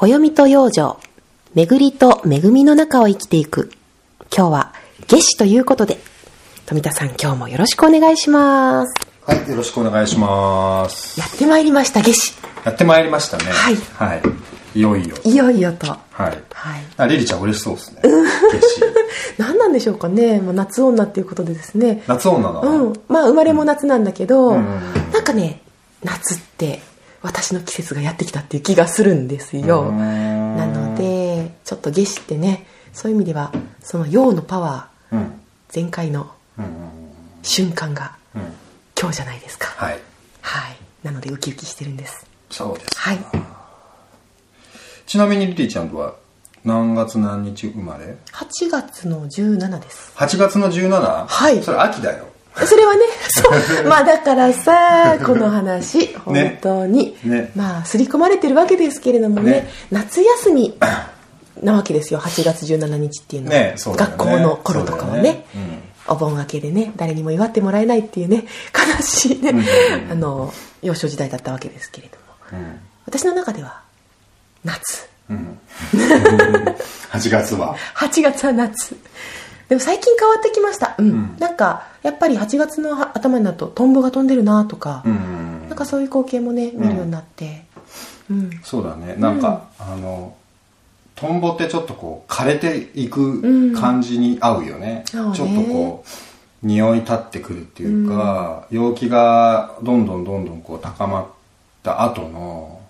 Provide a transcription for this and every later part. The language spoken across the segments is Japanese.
暦と養生、巡りと恵みの中を生きていく。今日は夏至ということで、富田さん今日もよろしくお願いします。はい、よろしくお願いします。やってまいりました、夏至。やってまいりましたね。はいはい。いよいよ。いよいよと。はい。はい。あ、リリちゃん嬉しそうですね。何なんでしょうかね、まあ、夏女っていうことでですね。夏女なの、うん。まあ、生まれも夏なんだけど、うんなんかね、夏って私の季節がやってきたっていう気がするんですよ。なので、ちょっと夏至ってね、そういう意味では、その陽のパワー、うん。全開のうん。瞬間がうん。今日じゃないですか。はい。はい。なのでウキウキしてるんです。そうです。はい。ちなみにリリちゃんとは何月何日生まれ？8月の17です。?8 月の 17? はいそれ秋だよ。それはね、そう。まあだからさ、この話、本当に、ねまあ、刷り込まれてるわけですけれどもね、ね夏休みなわけですよ、8月17日っていうのは。学校の頃とかはねお盆明けでね、誰にも祝ってもらえないっていうね、悲しいね、あの、幼少時代だったわけですけれども。うん。私の中では、夏。うん。8月は。8月は夏でも最近変わってきました。うん、なんかやっぱり8月の頭になるとトンボが飛んでるなとか、うん。なんかそういう光景もね見るようになって。うん、そうだね。なんか、あのトンボってちょっとこう枯れていく感じに合うよね、そうね。ちょっとこう匂い立ってくるっていうか、陽気がどんどんどんどんこう高まった後の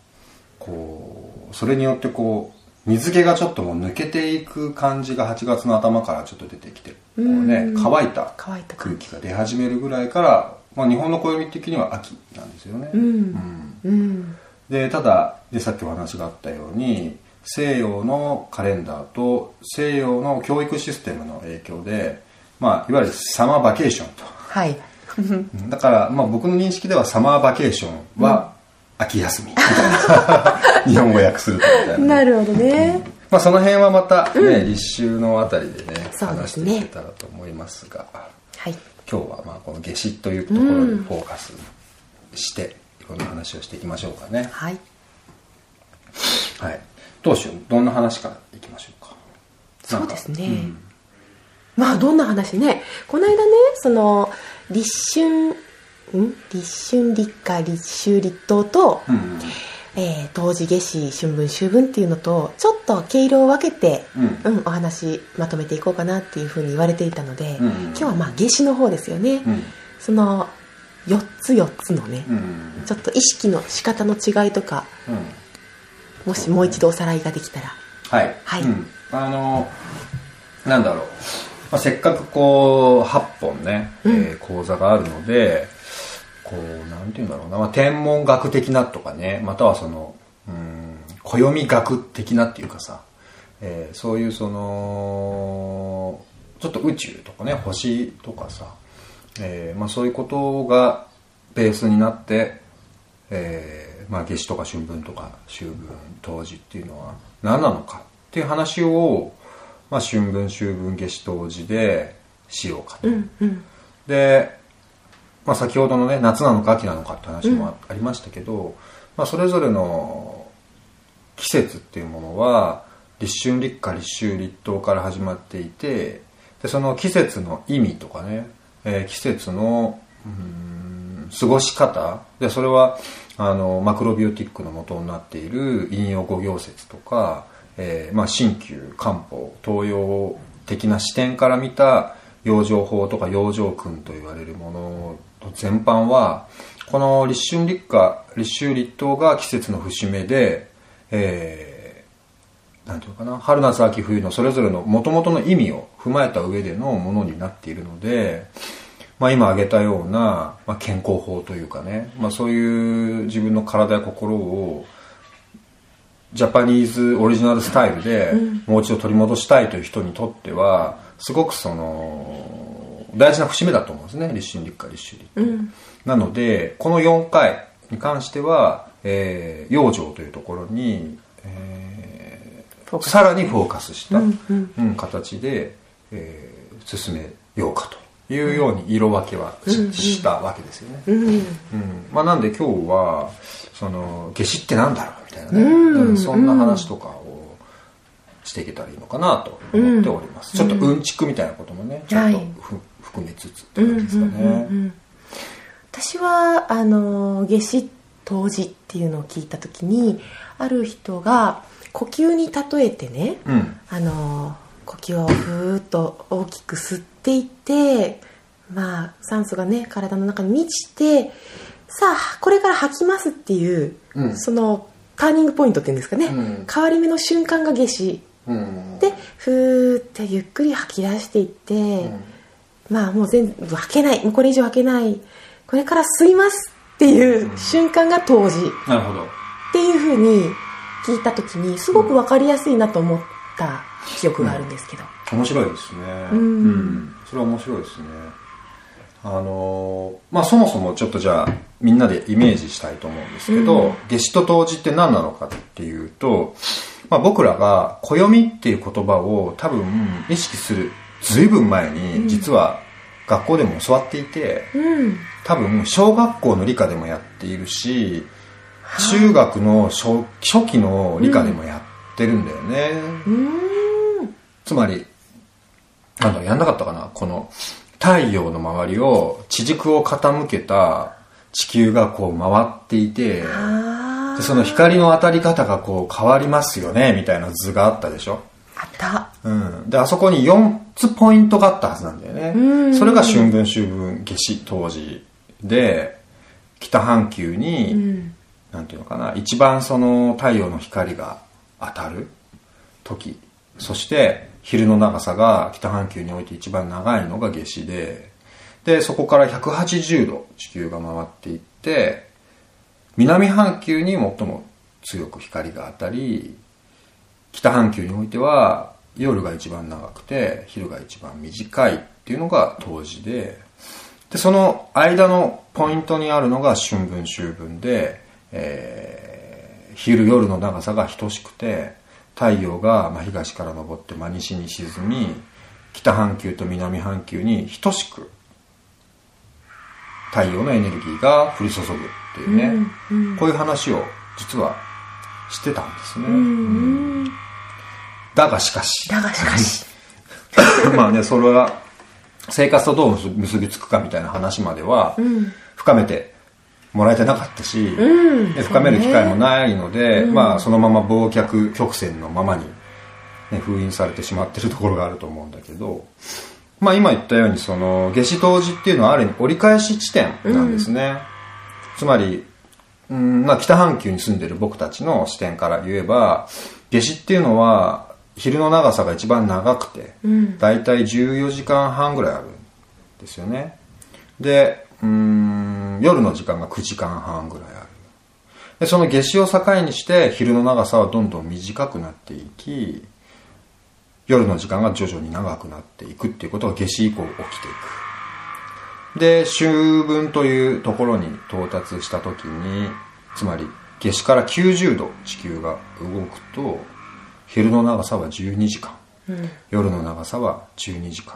こうそれによってこう水気がちょっともう抜けていく感じが8月の頭からちょっと出てきてこうね乾いた空気が出始めるぐらいから、まあ、日本の暦的には秋なんですよね、うん。うん。でただでさっきお話があったように西洋のカレンダーと西洋の教育システムの影響で、まあ、いわゆるサマーバケーションと。はい。うん。だから、まあ、僕の認識ではサマーバケーションは秋休み。みたいな日本語訳するとみたいななるほどね、まあ、その辺はまたね、立秋のあたりでね話していけたらと思いますがはい。今日はまあこの夏至というところにフォーカスして、いろんな話をしていきましょうかね。はい。はい。どうしよう。どんな話からいきましょうか。そうですね、なんかまあどんな話ね。この間ねその立春ん？立春立夏立秋立冬と、うん。うんえー、冬至夏至春分秋分っていうのとちょっと毛色を分けて、ううんお話まとめていこうかなっていうふうに言われていたので、うん今日はまあ夏至の方ですよね、うんその4つ4つのね、うん。ちょっと意識の仕方の違いとかうん。もしもう一度おさらいができたらはい。はいうんあの、なんだろう。まあ、せっかくこう、8本ね、えー講座があるので、こう、なんていうんだろうな、まあ、天文学的なとかね、またはその、うん、暦学的なっていうかさ、えーそういうその、ちょっと宇宙とかね、星とかさ、えーまあ、そういうことがベースになって、えーまあ、夏至とか春分とか秋分冬至っていうのは何なのかっていう話を、まあ、春分秋分夏至冬至でしようかと、うんうん。で、まあ、先ほどのね夏なのか秋なのかって話もあありましたけど、まあ、それぞれの季節っていうものは立春立夏立秋立冬から始まっていてでその季節の意味とかね、えー季節のうーん過ごし方でそれはあのマクロビオティックの元になっている引用五行説とか、えーまあ、新旧漢方東洋的な視点から見た養生法とか養生訓と言われるもの全般はこの立春立夏立秋立冬が季節の節目で、えーなんていうのかな春夏秋冬のそれぞれの元々の意味を踏まえた上でのものになっているので、まあ、今挙げたような、まあ、健康法というかね、まあ、そういう自分の体や心をジャパニーズオリジナルスタイルでもう一度取り戻したいという人にとってはすごくその大事な節目だと思うんですね。立春立夏立秋立冬、なのでこの4回に関しては、えー養生というところに、えーさらにフォーカスした、うんうん。うん形で、えー進めようかというように色分けはし,、したわけですよね。うん。うん。まあ、なんで今日はその夏至ってなんだろうみたいなね、うんうん。そんな話とかをしていけたらいいのかなと思っております、ちょっとうんちくみたいなこともねちょっとふ、含めつつって感じですかね、私はあの夏至冬至っていうのを聞いた時にある人が呼吸に例えてね、うん。あの呼吸をふーっと大きく吸っていってまあ酸素がね体の中に満ちてさあこれから吐きますっていう、うん。そのターニングポイントっていうんですかね、うん。変わり目の瞬間が夏至。うん。でふーってゆっくり吐き出していって、まあもう全部吐けない。もうこれ以上吐けない。これから吸いますっていう瞬間が冬至なるほど。っていうふうに聞いた時にすごく分かりやすいなと思った記憶があるんですけど、面白いですね。うん。それは面白いですね。あのーまあそもそもちょっとじゃあみんなでイメージしたいと思うんですけど、うん。夏至と冬至って何なのかっていうと、まあ、僕らが暦っていう言葉を多分意識するずいぶん前に実は学校でも教わっていてうん。多分小学校の理科でもやっているし中学の初初期の理科でもやってるんだよね、うーん。つまり、なんだやんなかったかな？この、太陽の周りを、地軸を傾けた地球がこう回っていて、でその光の当たり方がこう変わりますよね、みたいな図があったでしょ？あった。うん。で、あそこに4つポイントがあったはずなんだよね。うん。それが春分、秋分、夏至、冬至で、北半球に、うん。なんていうのかな、一番その太陽の光が当たる時、そして昼の長さが北半球において一番長いのが夏至で、で、そこから180度地球が回っていって、南半球に最も強く光が当たり、北半球においては夜が一番長くて昼が一番短いっていうのが冬至で、で、その間のポイントにあるのが春分秋分で、えー昼夜の長さが等しくて、太陽がまあ東から昇って真西に沈み、北半球と南半球に等しく太陽のエネルギーが降り注ぐっていうね、こういう話を実はしてたんですね。うんだがしかし、だがしかし。まあね、それは生活とどう結びつくかみたいな話まではん。深めてもらえてなかったし、うん。で深める機会もないので、まあそのまま忘却曲線のままに、ね、封印されてしまってるところがあると思うんだけど、まあ今言ったようにその夏至冬至っていうのはある意味折り返し地点なんですね。つまり、うんまあ、北半球に住んでる僕たちの視点から言えば夏至っていうのは昼の長さが一番長くて、ん。だいたい14時間半ぐらいあるんですよね。でうーん夜の時間が9時間半ぐらいある。でその夏至を境にして昼の長さはどんどん短くなっていき夜の時間が徐々に長くなっていくっていうことが夏至以降起きていく。で秋分というところに到達した時につまり夏至から90度地球が動くと昼の長さは12時間、夜の長さは12時間、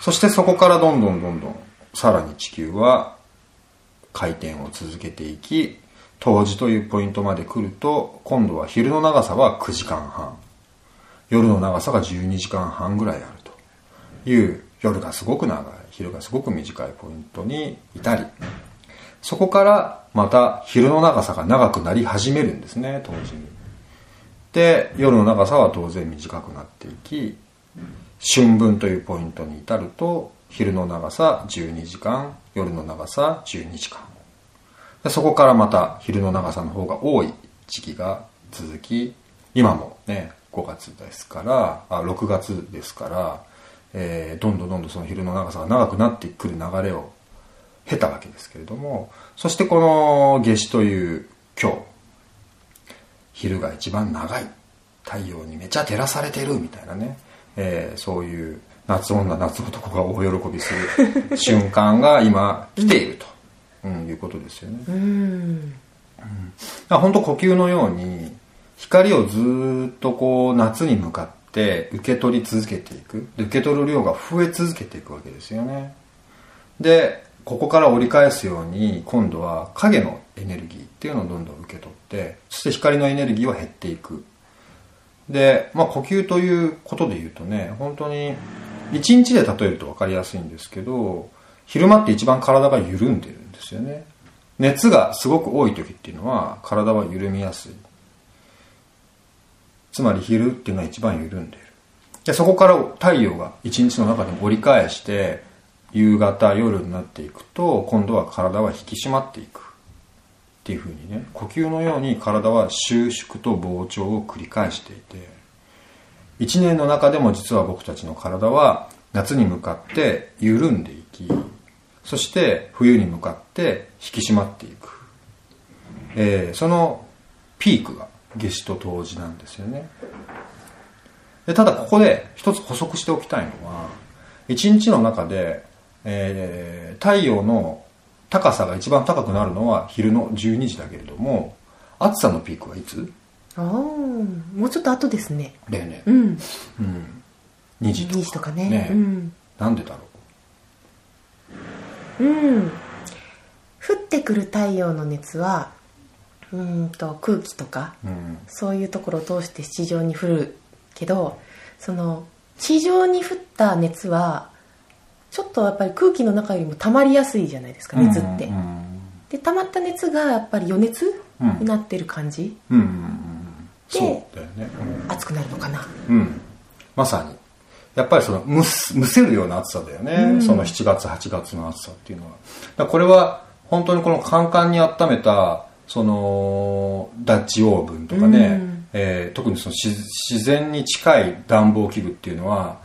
そしてそこからどんどんどんどんさらに地球は回転を続けていき冬至というポイントまで来ると今度は昼の長さは9時間半。夜の長さが12時間半ぐらいあると。いう夜がすごく長い昼がすごく短いポイントに至りそこからまた昼の長さが長くなり始めるんですね当時。にで夜の長さは当然短くなっていき春分というポイントに至ると昼の長さ12時間夜の長さ12時間。でそこからまた昼の長さの方が多い時期が続き今もね5月ですからあ6月ですから、えーどんどんどんどんその昼の長さが長くなってくる流れを経たわけですけれどもそしてこの夏至という今日昼が一番長い。太陽にめちゃ照らされてるみたいなね、えーそういう夏女夏男が大喜びする 瞬間が今来ていると、うん、いうことですよね。うん。だから本当呼吸のように光をずーっとこう夏に向かっって受け取り続けていく。で受け取る量が増え続けていくわけですよね。でここから折り返すように今度は影のエネルギーっていうのをどんどん受け取ってそして光のエネルギーは減っていく。で、まあ、呼吸ということで言うとね本当に1日で例えると分かりやすいんですけど昼間って一番体が緩んでるんですよね。熱がすごく多い時っていうのは体は緩みやすい。つまり昼っていうのは一番緩んでる。でそこから太陽が一日の中でも折り返して夕方夜になっていくと今度は体は引き締まっていく。っていうふうにね呼吸のように体は収縮と膨張を繰り返していて一年の中でも実は僕たちの体は夏に向かって緩んでいきそして冬に向かって引き締まっていく、えーそのピークが夏至と冬至なんですよね。でただここで一つ補足しておきたいのは一日の中で、えー太陽の高さが一番高くなるのは昼の12時だけれども暑さのピークはいつ？ああもうちょっと後ですね。例年、うん。うん、2時と2か時とかね。ねうん。なんでだろう？ん。降ってくる太陽の熱はうーんと空気とかう、うん、そういうところを通して地上に降るけどその地上に降った熱はちょっとやっぱり空気の中よりも溜まりやすいじゃないですか熱って、うん。うんで溜まった熱がやっぱり余熱うん。になってる感じ、うん。うん。うんでそうだよね。熱くなるのかな。うん、うんまさに。やっぱりそのむすむせるような暑さだよね、うん。その7月8月の暑さっていうのは。これは本当にこのカンカンに温めたそのダッチオーブンとかね、うん。えー特にその自自然に近い暖房器具っていうのは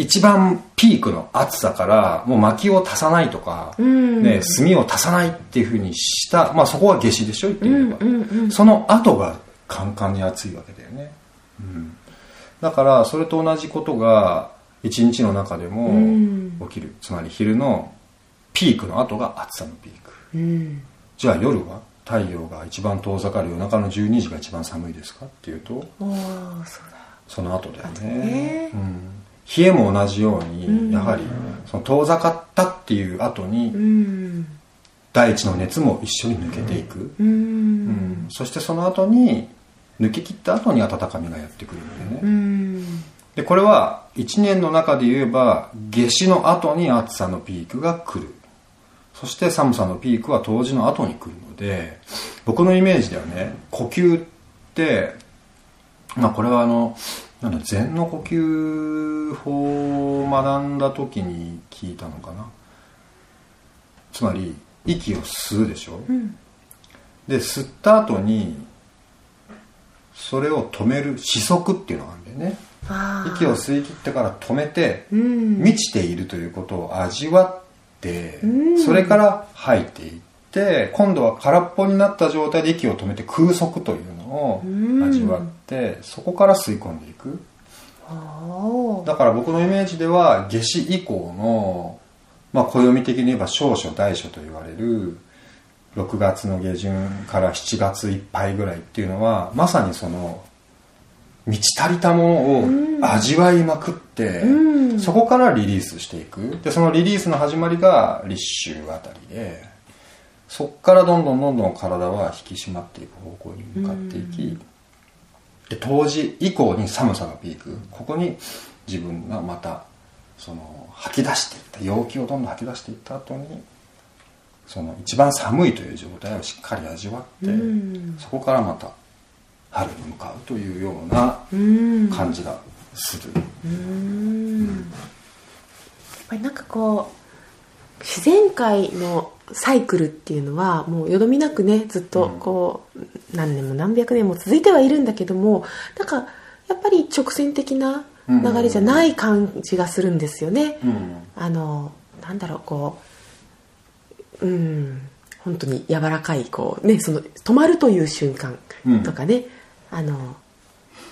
一番ピークの暑さからもう薪を足さないとか、うん。ね、炭を足さないっていうふうにした、まあ、そこは夏至でしょ言ってみれば、うんうんうん。その後がカンカンに暑いわけだよね、うん、だからそれと同じことが一日の中でうもん。起きる、つまり昼のピークの後が暑さのピーク。うん。じゃあ夜は？太陽が一番遠ざかる夜中の12時が一番寒いですか？っていうとそうだ。その後だよ後ねね。うん、冷えも同じように、うん。やはりその遠ざかったっていう後に、うん。大地の熱も一緒に抜けていく、うん。うん。そしてその後に抜け切った後に温かみがやってくるんでね、うん。でこれは1年の中で言えば夏至の後に暑さのピークが来る。そして寒さのピークは冬至の後に来るので僕のイメージではね呼吸ってまあこれはあのなんだ禅の呼吸法を学んだ時に聞いたのかな。つまり息を吸うでしょ、うん。で吸った後にそれを止める止息っていうのがあるんだよね。息を吸い切ってから止めてうん。満ちているということを味わってうん。それから吐いていって今度は空っぽになった状態で息を止めて空息というのをうん。味わってそこから吸い込んでいく。だから僕のイメージでは夏至以降の、まあ、暦的に言えば小暑大暑と言われる6月の下旬から7月いっぱいぐらいっていうのはまさにその満ち足りたものを味わいまくって、うん。そこからリリースしていく。でそのリリースの始まりが立秋あたりでそこからどんどんどんどん体は引き締まっていく方向に向かっていき、で冬至以降に寒さのピークここに自分がまたその吐き出していった陽気をどんどん吐き出していった後にその一番寒いという状態をしっかり味わって、うん。そこからまた春に向かうというようなうん。感じがする、うん。やっぱりなんかこう自然界のサイクルっていうのはもうよどみなくねずっとこう、何年も何百年も続いてはいるんだけどもなんかやっぱり直線的な流れじゃない感じがするんですよね。うんあのなんだろうこううん本当に柔らかいこうねその止まるという瞬間とかね、あの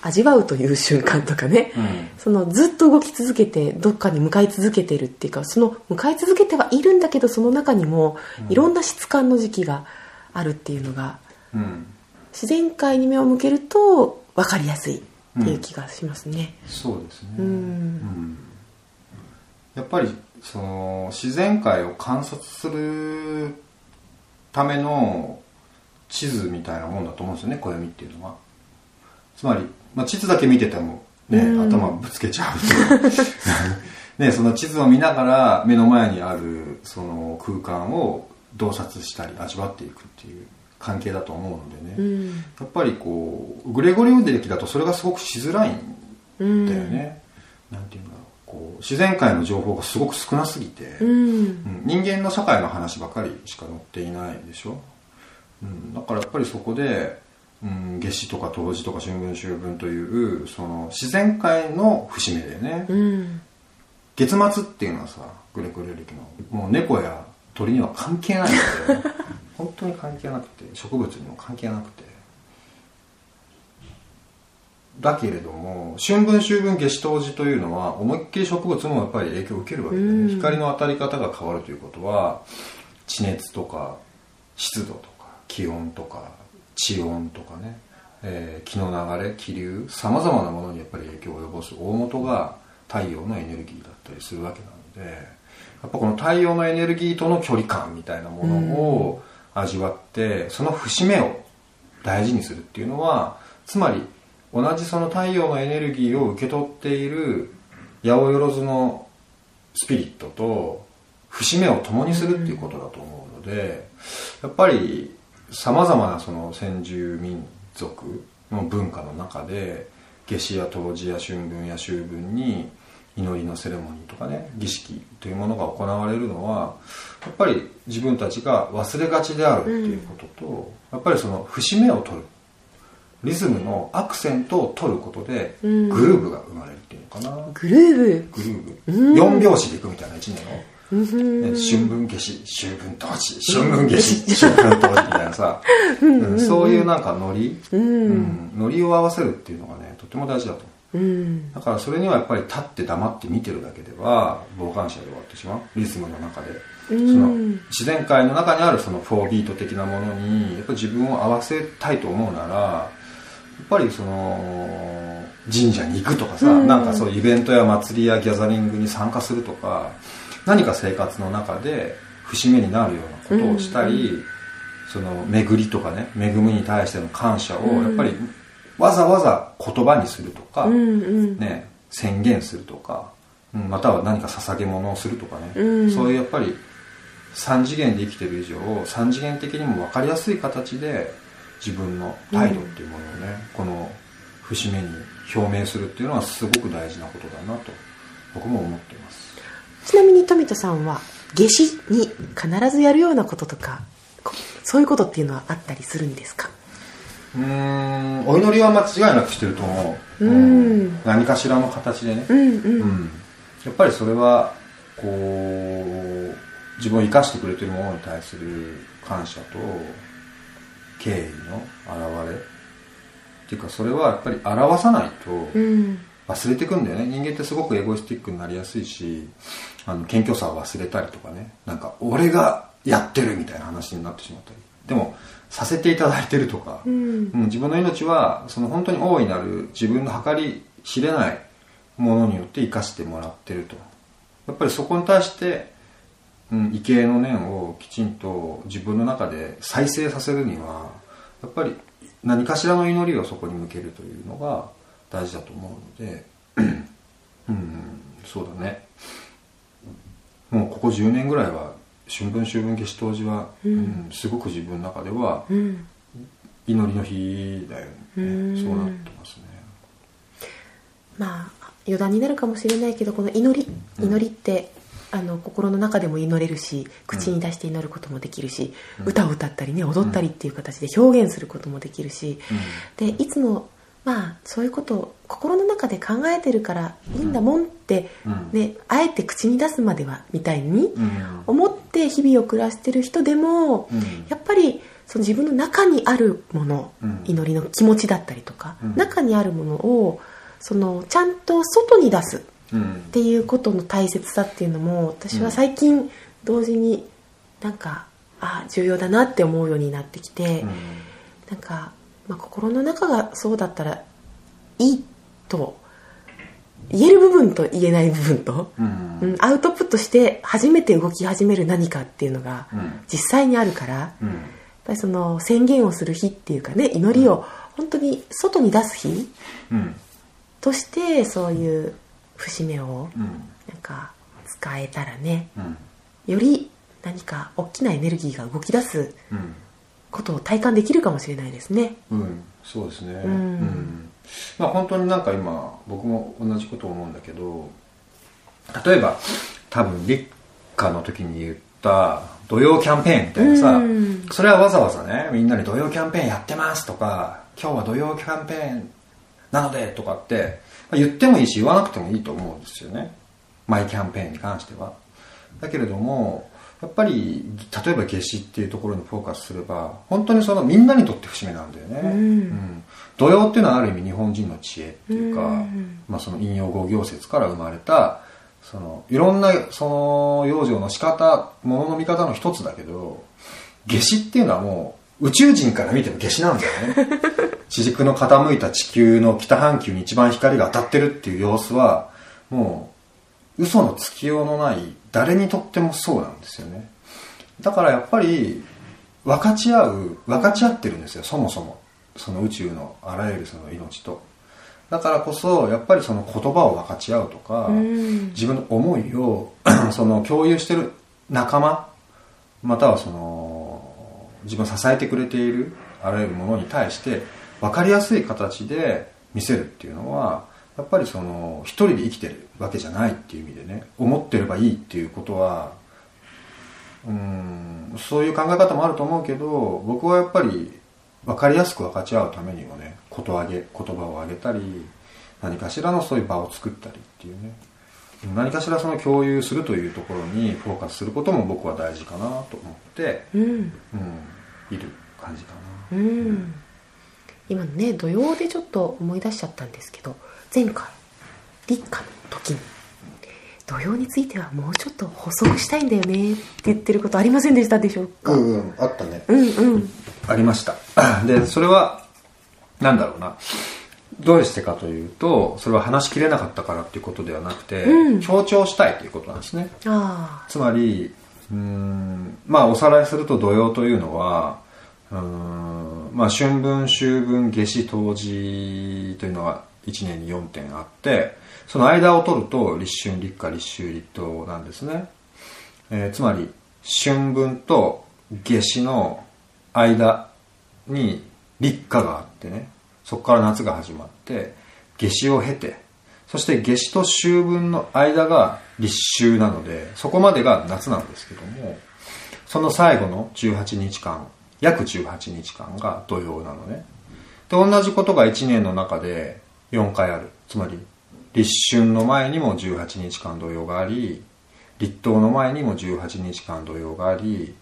味わうという瞬間とかね、うん。そのずっと動き続けてどっかに向かい続けてるっていうかその向かい続けてはいるんだけどその中にもいろんな質感の時期があるっていうのがうん。自然界に目を向けると分かりやすいっていう気がしますね、そうですね、うん。うん。やっぱりその自然界を観察するための地図みたいなもんだと思うんですよね暦っていうのは。つまり、まあ、地図だけ見ててもね、うん。頭ぶつけちゃうと ね その地図を見ながら目の前にあるその空間を洞察したり味わっていくっていう関係だと思うのでね、うん。やっぱりこうグレゴリオ暦だとそれがすごくしづらいんうんだよね、なんていうんだろうこう自然界の情報がすごく少なすぎて、うん。うん。人間の社会の話ばかりしか載っていないでしょ、うん、だからやっぱりそこで、うん、夏至とか冬至とか春分秋分というその自然界の節目でね、うん。月末っていうのはさグレゴリオ暦のもう猫や鳥には関係ないんだよ 本当に関係なくて植物にも関係なくて。だけれども春分秋分夏至冬至というのは思いっきり植物もやっぱり影響を受けるわけで、ね。うん。光の当たり方が変わるということは地熱とか湿度とか気温とか地温とかね、えー気の流れ気流さまざまなものにやっぱり影響を及ぼす大元が太陽のエネルギーだったりするわけなのでやっぱこの太陽のエネルギーとの距離感みたいなものを味わって、その節目を大事にするっていうのはつまり同じその太陽のエネルギーを受け取っている八百万のスピリットと節目を共にするっていうことだと思うのでやっぱりさまざまなその先住民族の文化の中で夏至や冬至や春分や秋分に祈りのセレモニーとかね儀式というものが行われるのはやっぱり自分たちが忘れがちであるっていうことと、やっぱりその節目を取るリズムのアクセントを取ることでグうん。ルーブが生まれるっていうのかな、グルーグルーブ、うん。4拍子でいくみたいな1年の、ブうんね春分夏至秋分冬至春分夏至秋分冬至みたいなさ、うんそういうなんかノリ、ううん。んノリを合わせるっていうのがねとても大事だと。だからそれにはやっぱり立って黙って見てるだけでは傍観者で終わってしまう。リズムの中で、うん。その自然界の中にあるその4ビート的なものにやっぱり自分を合わせたいと思うならやっぱりその神社に行くとかさ、うん。なんかそういうイベントや祭りやギャザリングに参加するとか何か生活の中で節目になるようなことをしたり、その巡りとかね恵みに対しての感謝をうん。やっぱりわざわざ言葉にするとか、うんうん。ね、宣言するとか、うんまたは何か捧げ物をするとかね、うん。そういうやっぱり3次元で生きてる以上3次元的にも分かりやすい形で自分の態度っていうものをね、この節目に表明するっていうのはすごく大事なことだなと僕も思っていますちなみに富田さんは夏至に必ずやるようなこととかこそういうことっていうのはあったりするんですか？うーんお祈りは間違いなくしてると思う、うん。何かしらの形でね、うんうん。うん。やっぱりそれはこう自分を生かしてくれてるものに対する感謝と敬意の表れ。っていうかそれはやっぱり表さないとうん忘れてくんだよね。人間ってすごくエゴイスティックになりやすいしあの謙虚さを忘れたりとかね。なんか俺がやってるみたいな話になってしまったり。でもさせていただいてるとか、うん。うん自分の命はその本当に大いなる自分の計り知れないものによって生かしてもらってると。やっぱりそこに対して、うん、畏敬の念をきちんと自分の中で再生させるにはやっぱり何かしらの祈りをそこに向けるというのが大事だと思うのでうんそうだね。もうここ10年ぐらいは春分秋分夏至冬至は、うん。うんすごく自分の中ではうん。祈りの日だよね。うん。そうなってますね。まあ余談になるかもしれないけどこの祈りうん。祈りって、あの心の中でも祈れるし口に出して祈ることもできるし、うん。歌を歌ったりね踊ったりっていう形で表現することもできるし、でいつもまあそういうことを心の中で考えてるからいいんだもんって、うん。ね、あえて口に出すまではみたいにうん。思って日々を暮らしてる人でも、うん。やっぱりその自分の中にあるもの、うん。祈りの気持ちだったりとか、うん。中にあるものをそのちゃんと外に出すっうん。ていうことの大切さっていうのも私は最近同時になんかあ重要だなって思うようになってきて、うん。なんか、まあ、心の中がそうだったらいいっと言える部分と言えない部分と、うん。うんアウトプットして初めて動き始める何かっていうのがうん。実際にあるから、やっうんぱりその宣言をする日っていうかね祈りを本当に外に出す日うん。としてそういう節目をうん。なんか使えたらねうん。より何か大きなエネルギーが動き出すうんことを体感できるかもしれないですね。うん、そうですね、ん。まあ本当になんか今僕も同じこと思うんだけど例えば多分立夏の時に言った土曜キャンペーンみたいなさ、うん。それはわざわざねみんなに土曜キャンペーンやってますとか今日は土曜キャンペーンなのでとかってまあ言ってもいいし言わなくてもいいと思うんですよね。マイキャンペーンに関しては。だけれどもやっぱり例えば夏至っていうところにフォーカスすれば本当にそのみんなにとって節目なんだよね、うん。土曜っていうのはある意味日本人の知恵っていうか、うん。まあ、その引用語行説から生まれたそのいろんなその養生の仕方ものの見方の一つだけど夏至っていうのはもう宇宙人から見ても夏至なんだよね。地軸の傾いた地球の北半球に一番光が当たってるっていう様子はもう嘘のつきようのない誰にとってもそうなんですよね。だからやっぱり分かち合う分かち合ってるんですよそもそも。その宇宙のあらゆるその命と。だからこそやっぱりその言葉を分かち合うとか、うん。自分の思いを その共有してる仲間またはその自分を支えてくれているあらゆるものに対して分かりやすい形で見せるっていうのはやっぱりその一人で生きてるわけじゃないっていう意味でね思ってればいいっていうことはうんそういう考え方もあると思うけど僕はやっぱり分かりやすく分かち合うためにもねことあげ言葉をあげたり何かしらのそういう場を作ったりっていうね。何かしらその共有するというところにフォーカスすることも僕は大事かなと思って、うん。うん、いる感じかな。うん。今のね土曜でちょっと思い出しちゃったんですけど前回立夏の時に土曜についてはもうちょっと補足したいんだよねって言ってることありませんでしたでしょうか、うんうん、あったね。うんうんありました。で、それは、なんだろうな。どうしてかというと、それは話しきれなかったからっていうことではなくて、うん強調したいということなんですね。あつまり、うーん、まあおさらいすると土曜というのは、うーん、まあ春分、秋分、夏至、冬至というのが1年に4点あって、その間を取ると立春、立夏、立秋、立冬なんですね。えーつまり春分と夏至の間に立夏があってねそこから夏が始まって夏至を経てそして夏至と秋分の間が立秋なのでそこまでが夏なんですけどもその最後の18日間約18日間が土曜なのねで同じことが1年の中で4回あるつまり立春の前にも18日間土曜があり立冬の前にも18日間土曜があり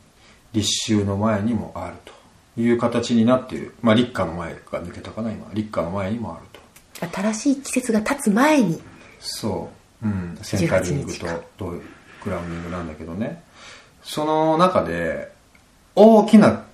立秋の前にもあると。いう形になっている。まあ立夏の前が抜けたかな今。立夏の前にもあると。あ新しい季節が経つ前に。そう、うん、センタリング18日間。ととグラウンディングなんだけどね。その中で大きな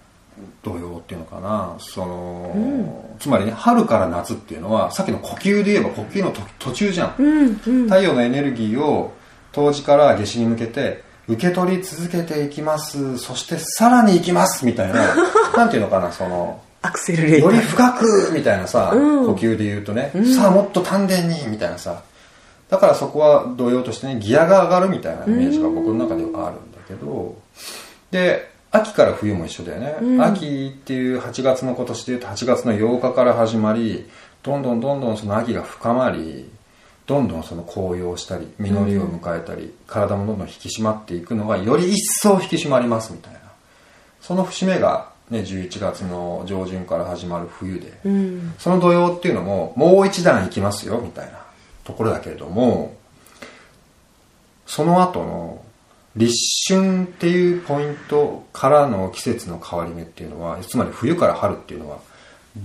土曜っていうのかな。その、つまりね春から夏っていうのはさっきの呼吸で言えば呼吸のと途中じゃん。うんうん。太陽のエネルギーを冬至から夏至に向けて受け取り続けていきます。そしてさらに行きます。みたいな なんていうのかなそのアクセルレータよりー深くみたいなさ、うん。呼吸で言うとね、さあもっと丹田にみたいなさ。だからそこは同様としてねギアが上がるみたいなイメージが僕の中ではあるんだけど。で秋から冬も一緒だよね、うん。秋っていう8月の今年でいうと8月の8日から始まりどんどんどんどんその秋が深まりどんどんその紅葉したり実りを迎えたり、体もどんどん引き締まっていくのがより一層引き締まりますみたいな。その節目が、ね、11月の上旬から始まる冬で、うん。その土曜っていうのももう一段行きますよみたいなところだけれどもその後の立春っていうポイントからの季節の変わり目っていうのはつまり冬から春っていうのは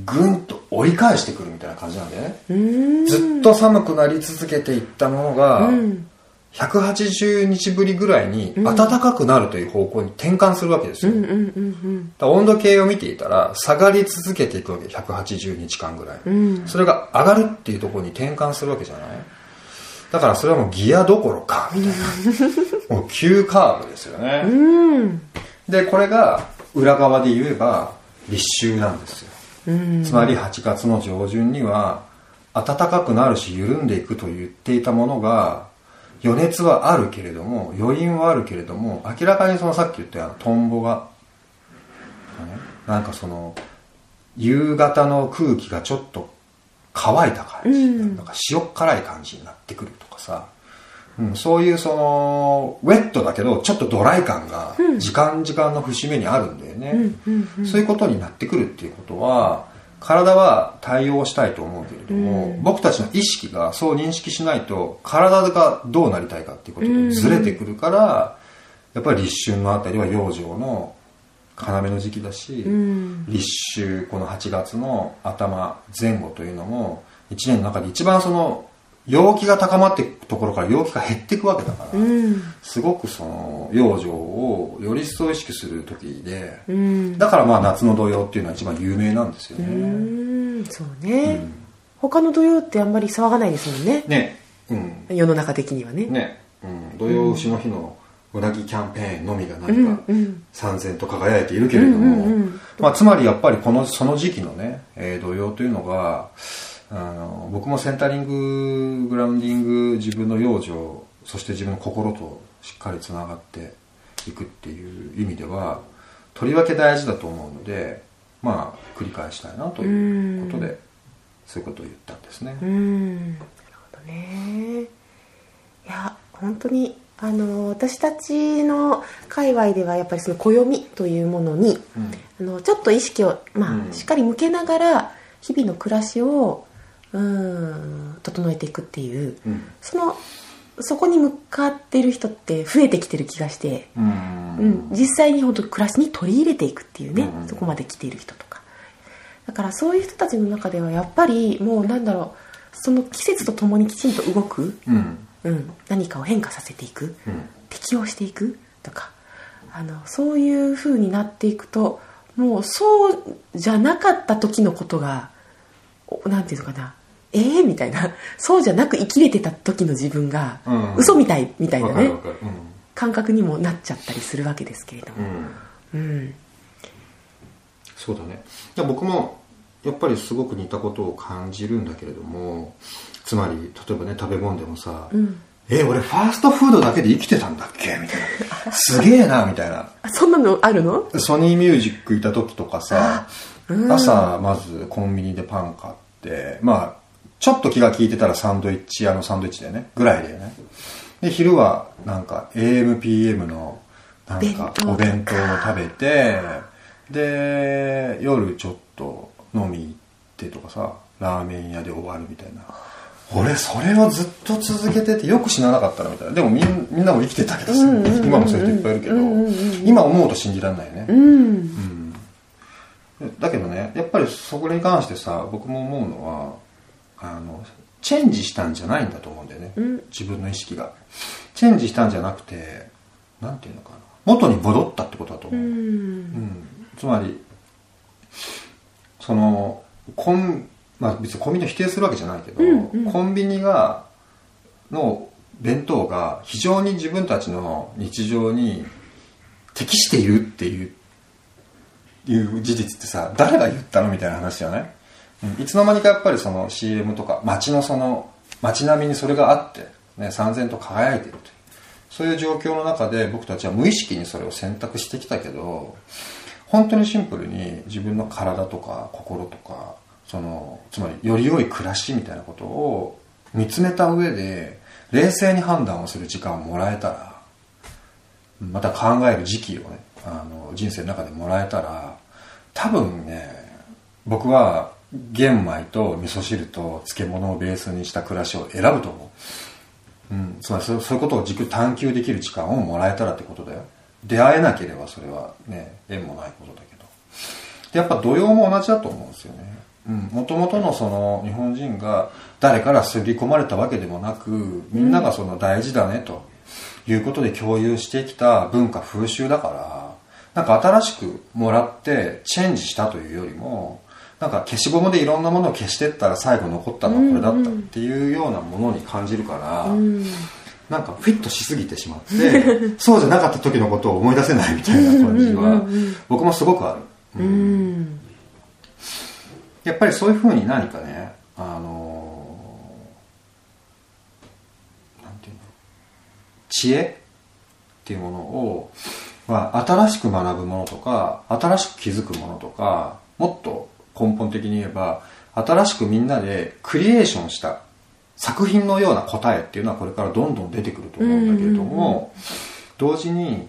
ぐんと追い返してくるみたいな感じなんだよね。うん。ずっと寒くなり続けていったものが、うん。180日ぶりぐらいに暖かくなるという方向に転換するわけですよ。温度計を見ていたら下がり続けていくわけ180日間ぐらい、うん。それが上がるっていうところに転換するわけじゃない？だからそれはもうギアどころかみたいな。もう急カーブですよね、うん。でこれが裏側で言えば立秋なんですよ。うん。つまり8月の上旬には暖かくなるし緩んでいくと言っていたものが余熱はあるけれども余韻はあるけれども明らかにそのさっき言ったトンボが、ねなんかその夕方の空気がちょっと乾いた感じ、うん。なんか塩辛い感じになってくるとかさ、うん、そういうそのウェットだけどちょっとドライ感が時間時間の節目にあるんだよね、うんうんそういうことになってくるっていうことは体は対応したいと思うけれども、僕たちの意識がそう認識しないと体がどうなりたいかっていうことでずれてくるから、やっぱり立春のあたりは養生の要の時期だし、うん。立秋この8月の頭前後というのも1年の中で一番その陽気が高まっていくところから陽気が減っていくわけだから、うん。すごくその養生をより一層意識する時で、うん。だからまあ夏の土用っていうのは一番有名なんですようね。ん。そうね、他の土曜ってあんまり騒がないですもんね。ね、うん、世の中的にはね。ね、うん、土用牛の日のうなぎキャンペーンのみがう何か三千と輝いているけれども、うんうんうん。まあ、つまりやっぱりこのその時期のね、えー土曜というのがあの僕もセンタリンググラウンディング自分の養生そして自分の心としっかりつながっていくっていう意味ではとりわけ大事だと思うのでまあ繰り返したいなということでそういうことを言ったんですね。うん。なるほどね。いや本当にあの私たちの界隈ではやっぱりその暦というものに、あのちょっと意識を、まあうん。しっかり向けながら日々の暮らしをうん整えていくっていううん。そのそこに向かってる人って増えてきてる気がして、ううんん、実際に本当暮らしに取り入れていくっていうね、うん。そこまで来ている人とか。だからそういう人たちの中ではやっぱりもうなんだろうその季節とともにきちんと動く、うんうん、何かを変化させていくうん。適応していくとか。あのそういう風になっていくともうそうじゃなかった時のことがおなんていうのかな。ええみたいな。そうじゃなく生きれてた時の自分が、うん。嘘みたいみたいなね。感覚にもなっちゃったりするわけですけれどうん、も、うん。うん。そうだね。いや僕もやっぱりすごく似たことを感じるんだけれどもつまり例えばね食べ物でもさ、うん。え俺ファーストフードだけで生きてたんだっけ？みたいな。すげえなみたいな。あそんなのあるの？ソニーミュージックいた時とかさ、うん。朝まずコンビニでパン買ってまあちょっと気が利いてたらサンドイッチ屋のサンドイッチだよね。ぐらいだよね。で昼はなんか AMPM のなんかお弁当を食べてで夜ちょっと飲み行ってとかさラーメン屋で終わるみたいな俺それをずっと続けててよく死ななかったなみたいな。でもみんなも生きてたけどさ今もそういう人いっぱいいるけど。今思うと信じられないよね。うん。だけどねやっぱりそこに関してさ僕も思うのはあのチェンジしたんじゃないんだと思うんだよね、うん。自分の意識が。チェンジしたんじゃなくてなんていうのかな。元に戻ったってことだと思う、うん。うん。つまりそのコン、まあ、別にコンビニを否定するわけじゃないけど、うんうん。コンビニがの弁当が非常に自分たちの日常に適しているっていういう事実ってさ誰が言ったのみたいな話じゃない、うん。いつの間にかやっぱりその CM とか街のその街並みにそれがあって、ね、三千と輝いてるという。そういう状況の中で僕たちは無意識にそれを選択してきたけど本当にシンプルに自分の体とか心とかそのつまりより良い暮らしみたいなことを見つめた上で冷静に判断をする時間をもらえたらまた考える時期をねあの人生の中でもらえたら多分ね僕は玄米と味噌汁と漬物をベースにした暮らしを選ぶと思う、うん、つまりそうそういうことをじっくり探求できる時間をもらえたらってことだよ。出会えなければそれはね縁もないことだけど。でやっぱ土曜も同じだと思うんですよね、もともとのその日本人が誰から刷り込まれたわけでもなくみんながその大事だねということで共有してきた文化風習だからなんか新しくもらってチェンジしたというよりもなんか消しゴムでいろんなものを消してったら最後残ったのはこれだったっていうようなものに感じるから、なんかフィットしすぎてしまって そうじゃなかった時のことを思い出せないみたいな感じは僕もすごくある。うんやっぱりそういうふうに何かね、あのーなんていうの、知恵っていうものを、まあ、新しく学ぶものとか、新しく気づくものとか、もっと根本的に言えば、新しくみんなでクリエーションした作品のような答えっていうのはこれからどんどん出てくると思うんだけれども、同時に、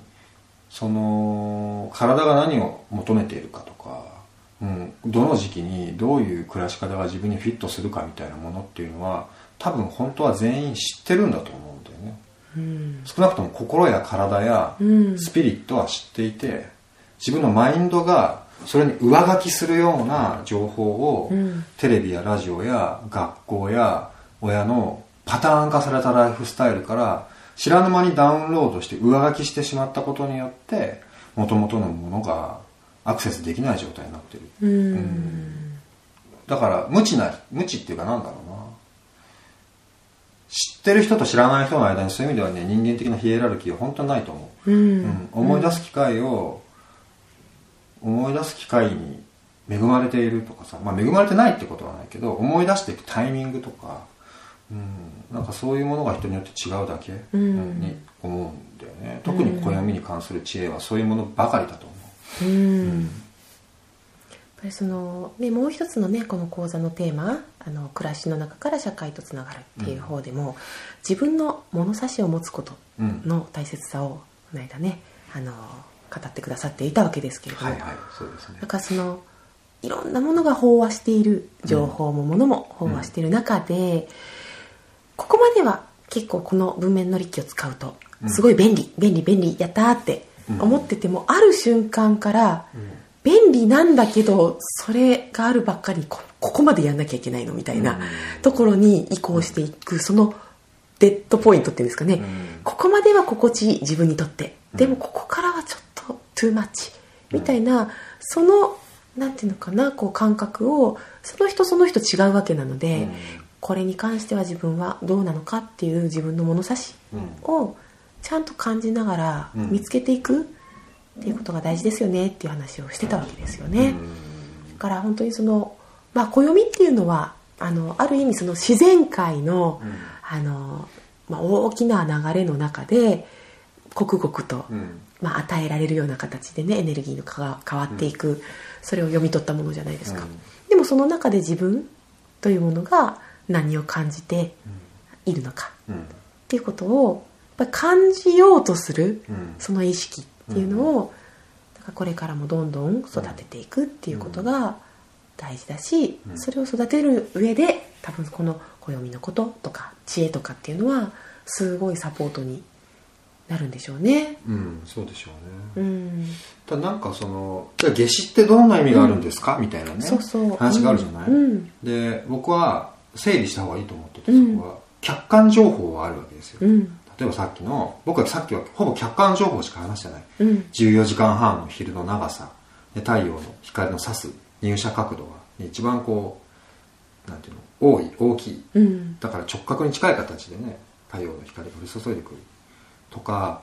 その体が何を求めているかとか、うん、どの時期にどういう暮らし方が自分にフィットするかみたいなものっていうのは多分本当は全員知ってるんだと思うんだよね、うん。少なくとも心や体やうん。スピリットは知っていて自分のマインドがそれに上書きするような情報を、うん。テレビやラジオや学校や親のパターン化されたライフスタイルから知らぬ間にダウンロードして上書きしてしまったことによって元々のものがアクセスできない状態になってる。うん。だから無知な無知っていうかなんだろうな。知ってる人と知らない人の間にそういう意味ではね人間的なヒエラルキーは本当にないと思う、うん。うん。思い出す機会を思い出す機会に恵まれているとかさ、まあ、恵まれてないってことはないけど思い出していくタイミングとか、うん、なんかそういうものが人によって違うだけ、うん。に思うんだよね。特に暦に関する知恵はそういうものばかりだと思うん。やっぱりその、ね、もう一つのねこの講座のテーマあの暮らしの中から社会とつながるっていう方でも、自分の物差しを持つことう、うん、の大切さをこの間ねあの語ってくださっていたわけですけれども、はいはいそうですね。だからそのいろんなものが飽和している情報もものも飽和している中で、ここまでは結構この文面の力を使うとうん。すごい便利、便利便利やったーってうん思ってても、ある瞬間からうん便利なんだけどそれがあるばっかりこここまでやんなきゃいけないのみたいなうん。ところに移行していくそのデッドポイントっていうんですかね、うん。ここまでは心地いい自分にとって。うん。でもここからはちょっとトゥーマッチみたいなそのなんていうのかなこう感覚をその人その人違うわけなので、うん。これに関しては自分はどうなのかっていう自分の物差しうん。をちゃんと感じながらうん。見つけていくっていうことが大事ですよねっていう話をしてたわけですよね。だから本当にその、まあ、暦っていうのはあのある意味その自然界の,、うん。あのまあ、大きな流れの中で刻々と、うん。まあ、与えられるような形でねエネルギーのか変わっていく、それを読み取ったものじゃないですか、うん。でもその中で自分というものが何を感じているのかうん。っていうことをぱり感じようとするうん。その意識っていうのを、だからこれからもどんどん育てていくっていうことが大事だし、うん。それを育てる上で多分この暦のこととか知恵とかっていうのはすごいサポートになるんでしょうね。うんそうでしょうね。うん、ただなんかそのじゃあ夏至ってどんな意味があるんですか、みたいなね。そうそう。話があるじゃない、うん。で僕は整理した方がいいと思っててうんそこは。客観情報はあるわけですよ、うん例えばさっきの僕はさっきはほぼ客観情報しか話してない。うん。14時間半の昼の長さ。で太陽の光の差す入射角度が一番こうなんていうの多い大きい。うん。だから直角に近い形でね太陽の光が降り注いでくる。とか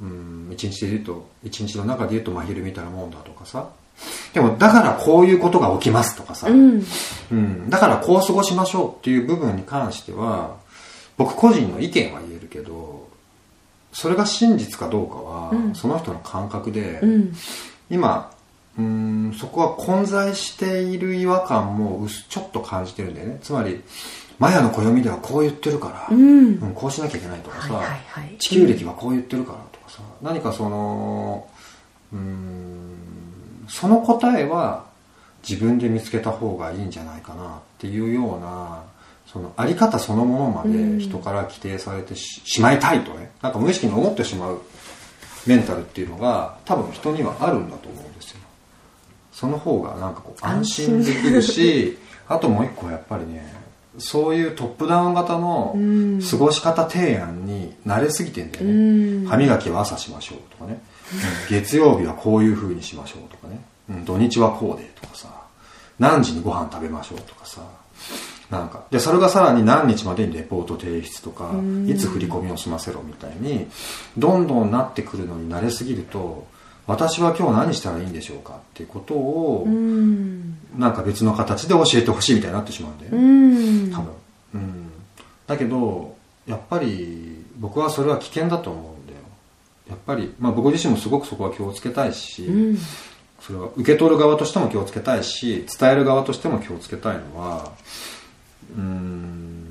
うん一日で言うと一日の中で言うと真昼みたいなもんだとかさ。でもだからこういうことが起きますとかさ、うん。うん、だからこう過ごしましょうっていう部分に関しては僕個人の意見は言えるけどそれが真実かどうかは、うん。その人の感覚で、うん。今うーんそこは混在している違和感も薄ちょっと感じてるんだよね。つまりマヤの暦ではこう言ってるから、うん。うんこうしなきゃいけないとかさ、はいはいはい。地球歴はこう言ってるからとかさ、何かそのうーんその答えは自分で見つけた方がいいんじゃないかなっていうようなそのあり方そのものまで人から規定されてし,、しまいたいとね。なんか無意識に思ってしまうメンタルっていうのが多分人にはあるんだと思うんですよ。その方がなんかこう安心できるし あともう一個やっぱりねそういうトップダウン型のうん。過ごし方提案に慣れすぎてんだよね、うん。歯磨きは朝しましょうとかね、月曜日はこういう風にしましょうとかね、うん土日はこうでとかさ。何時にご飯食べましょうとかさなんか。でそれがさらに何日までにレポート提出とかん。いつ振り込みを済ませろみたいにどんどんなってくるのに慣れすぎると私は今日何したらいいんでしょうかっていうことをうん。なんか別の形で教えてほしいみたいになってしまうんだようね、ん。多分、うん、だけどやっぱり僕はそれは危険だと思うんだよ。やっぱり、まあ、僕自身もすごくそこは気をつけたいし、うん。それは受け取る側としても気をつけたいし伝える側としても気をつけたいのはうーん。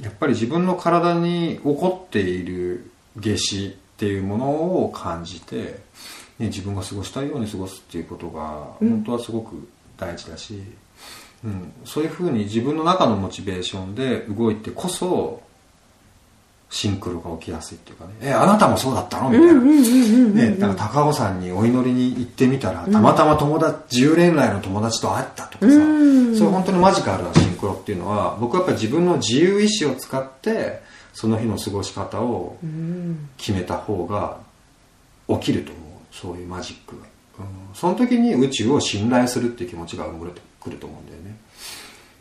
やっぱり自分の体に起こっている夏至っていうものを感じて、ね、自分が過ごしたいように過ごすっていうことがうん。本当はすごく大事だし、うん、そういうふうに自分の中のモチベーションで動いてこそシンクロが起きやすいっていうかね「えあなたもそうだったの?」みたいな。ね、だから高尾山にお祈りに行ってみたら、たまたま友達、10年来の友達と会ったとかさ、うんそういう本当にマジカルなシンクロっていうのは、僕はやっぱり自分の自由意志を使って、その日の過ごし方をうん決めた方が起きると思う。そういうマジックが。うん、その時に宇宙を信頼するっていう気持ちが生まれてくると思うんだよね。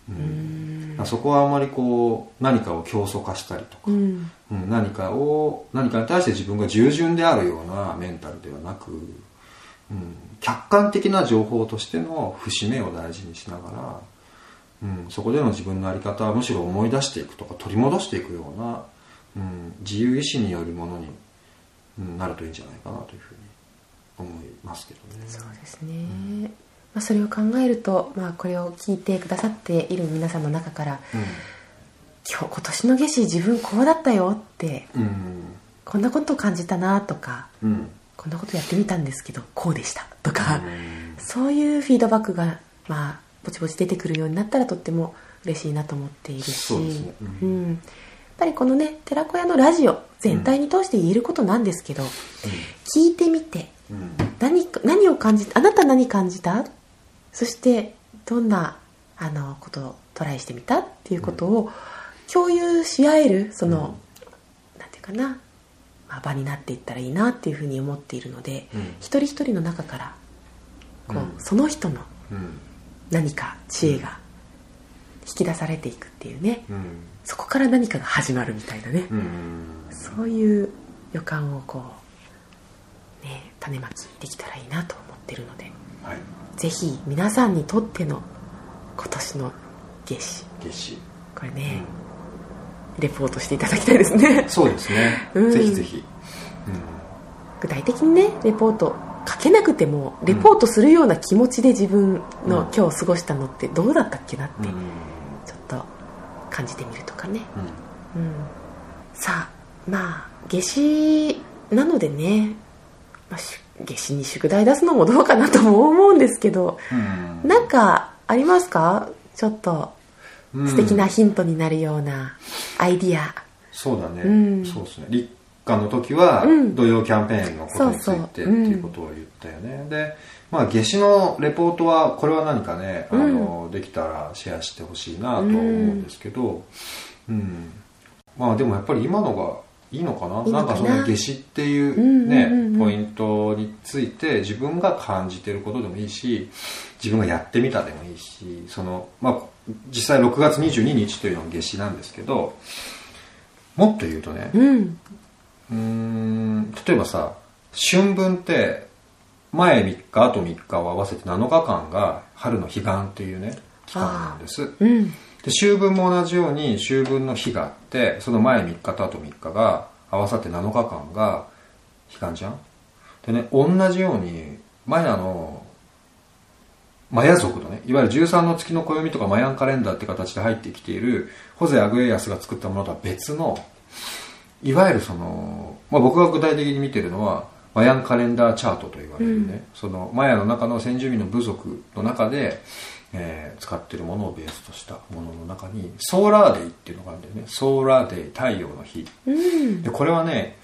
うんだからそこはあまりこう、何かを競争化したりとか、うん。うん、何かを何かに対して自分が従順であるようなメンタルではなく、うん、客観的な情報としての節目を大事にしながら、うん、そこでの自分の在り方はむしろ思い出していくとか取り戻していくような、うん、自由意志によるものに、うん、なるといいんじゃないかなというふうに思いますけどね。そうですね、まあ、それを考えると、まあ、これを聞いてくださっている皆さんの中から今日今年の夏至自分こうだったよってうん、こんなことを感じたなとかうん、うん、こんなことやってみたんですけどこうでしたとか、うん。そういうフィードバックが、まあ、ぼちぼち出てくるようになったらとっても嬉しいなと思っているしね。うん。うん。やっぱりこのね寺子屋のラジオ全体に通して言えることなんですけど、聞いてみてうん。何か何を感じあなた何感じた？そしてどんなあのことをトライしてみたっていうことを共有し合えるその、なんていうかな、まあ、場になっていったらいいなっていうふうに思っているので、うん。一人一人の中からこう、うん。その人のうん。何か知恵が引き出されていくっていうね、うん。そこから何かが始まるみたいなね、うん。そういう予感をこうね種まきできたらいいなと思ってるので。はいぜひ皆さんにとっての今年の夏至。夏至。これね、レポートしていただきたいですね。そうですね、うん。ぜひぜひ、具体的にねレポート書けなくてもレポートするような気持ちで自分の今日過ごしたのってどうだったっけなってうん。ちょっと感じてみるとかね、うん。うん、さあまあ夏至なのでね、まあ、し夏至に宿題出すのもどうかなとも思うんですけどうん。なんかありますか？ちょっとうん。素敵なヒントになるようなアイディア。そうだね、うん。そうですね。立夏の時はうん。土曜キャンペーンのことについてっていうことを言ったよね、でまあ夏至のレポートはこれは何かね、あのできたらシェアしてほしいなとは思うんですけど、うん。まあでもやっぱり今のがいいのかな？いいのかな？んかその夏至っていううんね、うんうんうん。ポイントについて自分が感じてることでもいいし自分がやってみたでもいいしその、まあ、実際6月22日というのが夏至なんですけどもっと言うとねうん。うーん例えばさ春分って前3日あと3日を合わせて7日間が春の彼岸っていうね期間なんです。うんで秋分も同じように秋分の日があってその前3日とあと3日が合わさって7日間が彼岸じゃん？でね同じようにマヤのマヤ族のねいわゆる13の月の暦とかマヤンカレンダーって形で入ってきているホゼ・アグエヤスが作ったものとは別のいわゆるその、まあ、僕が具体的に見てるのはマヤンカレンダーチャートと言われるね、そのマヤの中の先住民の部族の中で、えー使ってるものをベースとしたものの中にソーラーデイっていうのがあるんだよね。ソーラーデイ太陽の日。うん。でこれはね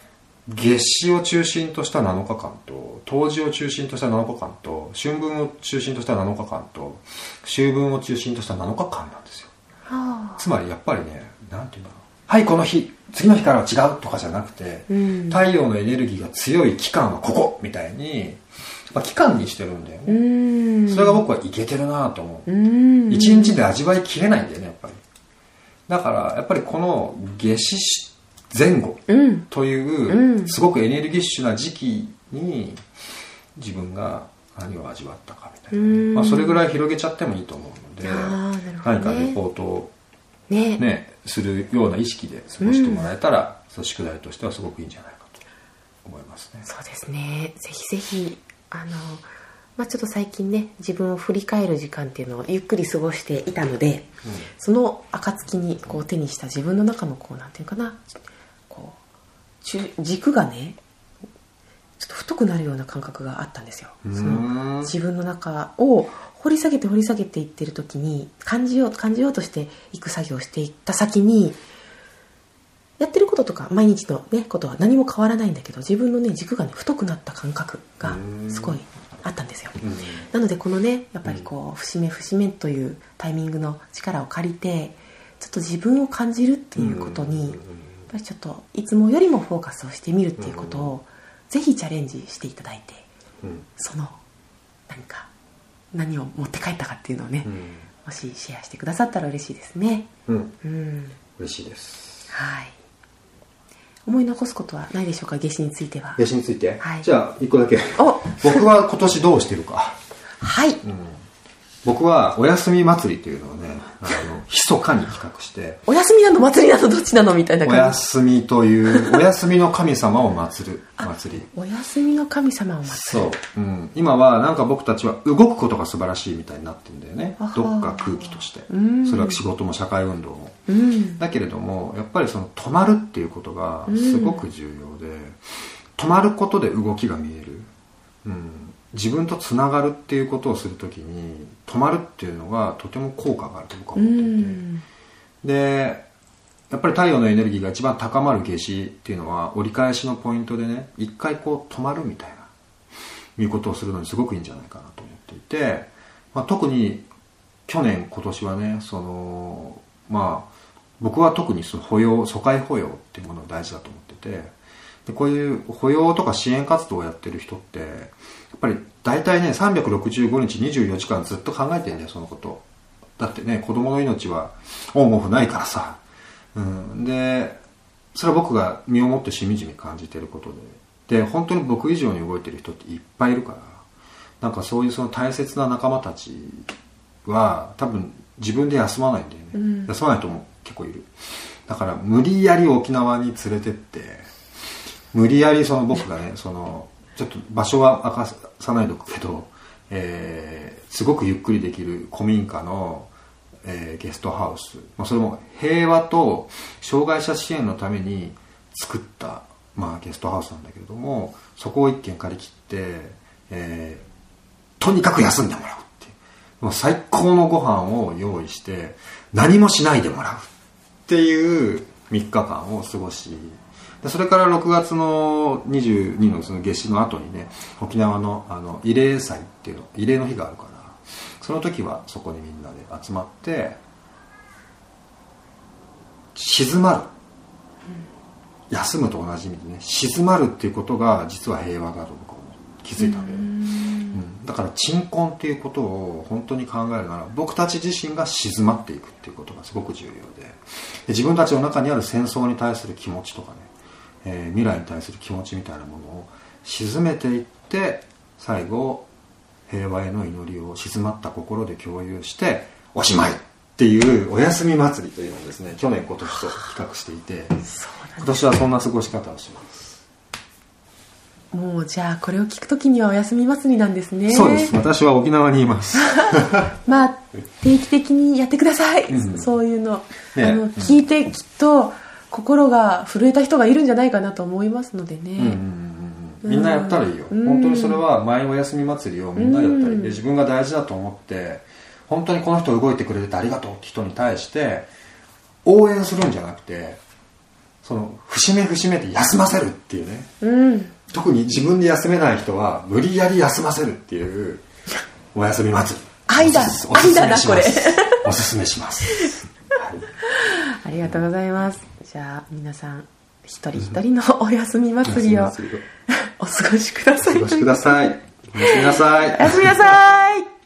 月始を中心とした7日間と冬至を中心とした7日間と春分を中心とした7日間と秋分を中心とした7日間なんですよ。はあ。つまりやっぱりねなんていうんだろう。はいこの日次の日からは違うとかじゃなくて、うん。太陽のエネルギーが強い期間はここみたいに、まあ、期間にしてるんだようね、ん。それが僕はいけてるなと思う。うん。一日で味わいきれないんだよねやっぱり。だからやっぱりこの夏至前後うん。といううん。すごくエネルギッシュな時期に自分が何を味わったかみたいなね、うん。まあ、それぐらい広げちゃってもいいと思うのでね。何かレポートをねね。するような意識で過ごしてもらえたら、その宿題としてはすごくいいんじゃないかと思いますね。そうですね。ぜひぜひあのまあちょっと最近ね自分を振り返る時間っていうのをゆっくり過ごしていたので、その暁にこう手にした自分の中のこうなんていうかなこう中軸がねちょっと太くなるような感覚があったんですよ。その自分の中を掘り下げて掘り下げていってる時に感じよう感じようとしていく作業をしていった先にやってることとか毎日のねことは何も変わらないんだけど自分のね軸がね太くなった感覚がすごいあったんですよ。うん。なのでこのねやっぱりこう節目節目というタイミングの力を借りてちょっと自分を感じるっていうことにやっぱりちょっといつもよりもフォーカスをしてみるっていうことをぜひチャレンジしていただいてうん。その何か何を持って帰ったかっていうのをね、うん。もしシェアしてくださったら嬉しいですね。うん。うん。嬉しいです。はい思い残すことはないでしょうか夏至については。夏至について、はい。じゃあ一個だけ。お。僕は今年どうしてるか。はい僕はお休み祭りというのをねあの 密かに企画してお休みなの祭りなのどっちなのみたいなお感じ？休みという お休みの神様を祀る祭り。お休みの神様を祭る。そう、うん、今はなんか僕たちは動くことが素晴らしいみたいになってるんだよね。どっか空気として。うん。それは仕事も社会運動も。うん。だけれどもやっぱりその止まるっていうことがすごく重要で、止まることで動きが見える、うん、自分とつながるっていうことをするときに止まるっていうのがとても効果があると僕はう思っていて、ん。でやっぱり太陽のエネルギーが一番高まる夏至っていうのは折り返しのポイントでね一回こう止まるみたいないうことをするのにすごくいいんじゃないかなと思っていて、まあ、特に去年今年はねそのまあ僕は特にその保養疎開保養っていうものが大事だと思っててでこういう保養とか支援活動をやってる人ってやっぱり大体ね365日24時間ずっと考えてるんだよそのこと。だってね子供の命はオンオフないからさ、うん、でそれは僕が身をもってしみじみ感じてることで。で本当に僕以上に動いてる人っていっぱいいるから。なんかそういうその大切な仲間たちは多分自分で休まないんだよね、うん。休まないと思う結構いる。だから無理やり沖縄に連れてって無理やりその僕がねそのちょっと場所は明かさないでおくけど、えーすごくゆっくりできる古民家の、えーゲストハウス、まあ、それも平和と障害者支援のために作った、まあ、ゲストハウスなんだけれどもそこを一軒借り切って、えーとにかく休んでもらうってう。もう最高のご飯を用意して何もしないでもらうっていう3日間を過ごしそれから6月の22のその夏至の後にね沖縄のあの慰霊祭っていうの慰霊の日があるからその時はそこにみんなで集まって静まる。休むと同じ意味でね静まるっていうことが実は平和だと僕は気づいたんだよね。うん。だから鎮魂っていうことを本当に考えるなら僕たち自身が静まっていくっていうことがすごく重要でで自分たちの中にある戦争に対する気持ちとかね、えー未来に対する気持ちみたいなものを沈めていって最後平和への祈りを静まった心で共有しておしまいっていうお休み祭りというのをですね去年今年と企画していて今年はそんな過ごし方をします。だもうじゃあこれを聞くときにはお休み祭りなんですね。そうです。私は沖縄にいます。まあ定期的にやってください、うん。そういうの,、ね。あのうん聞いてきっと心が震えた人がいるんじゃないかなと思いますのでね、うんうんみんなやったらいいよ、うん。本当にそれは前お休み祭りをみんなやったらいい、うん。で自分が大事だと思って本当にこの人動いてくれててありがとうって人に対して応援するんじゃなくてその節目節目で休ませるっていうね。うん。特に自分で休めない人は無理やり休ませるっていうお休み祭り。愛だ愛だなこれ。おすすめします、はい。ありがとうございますじゃあ皆さん一人一人のお休み祭りを お過ごしください。お過ごしください。おやすみなさい。おやすみなさい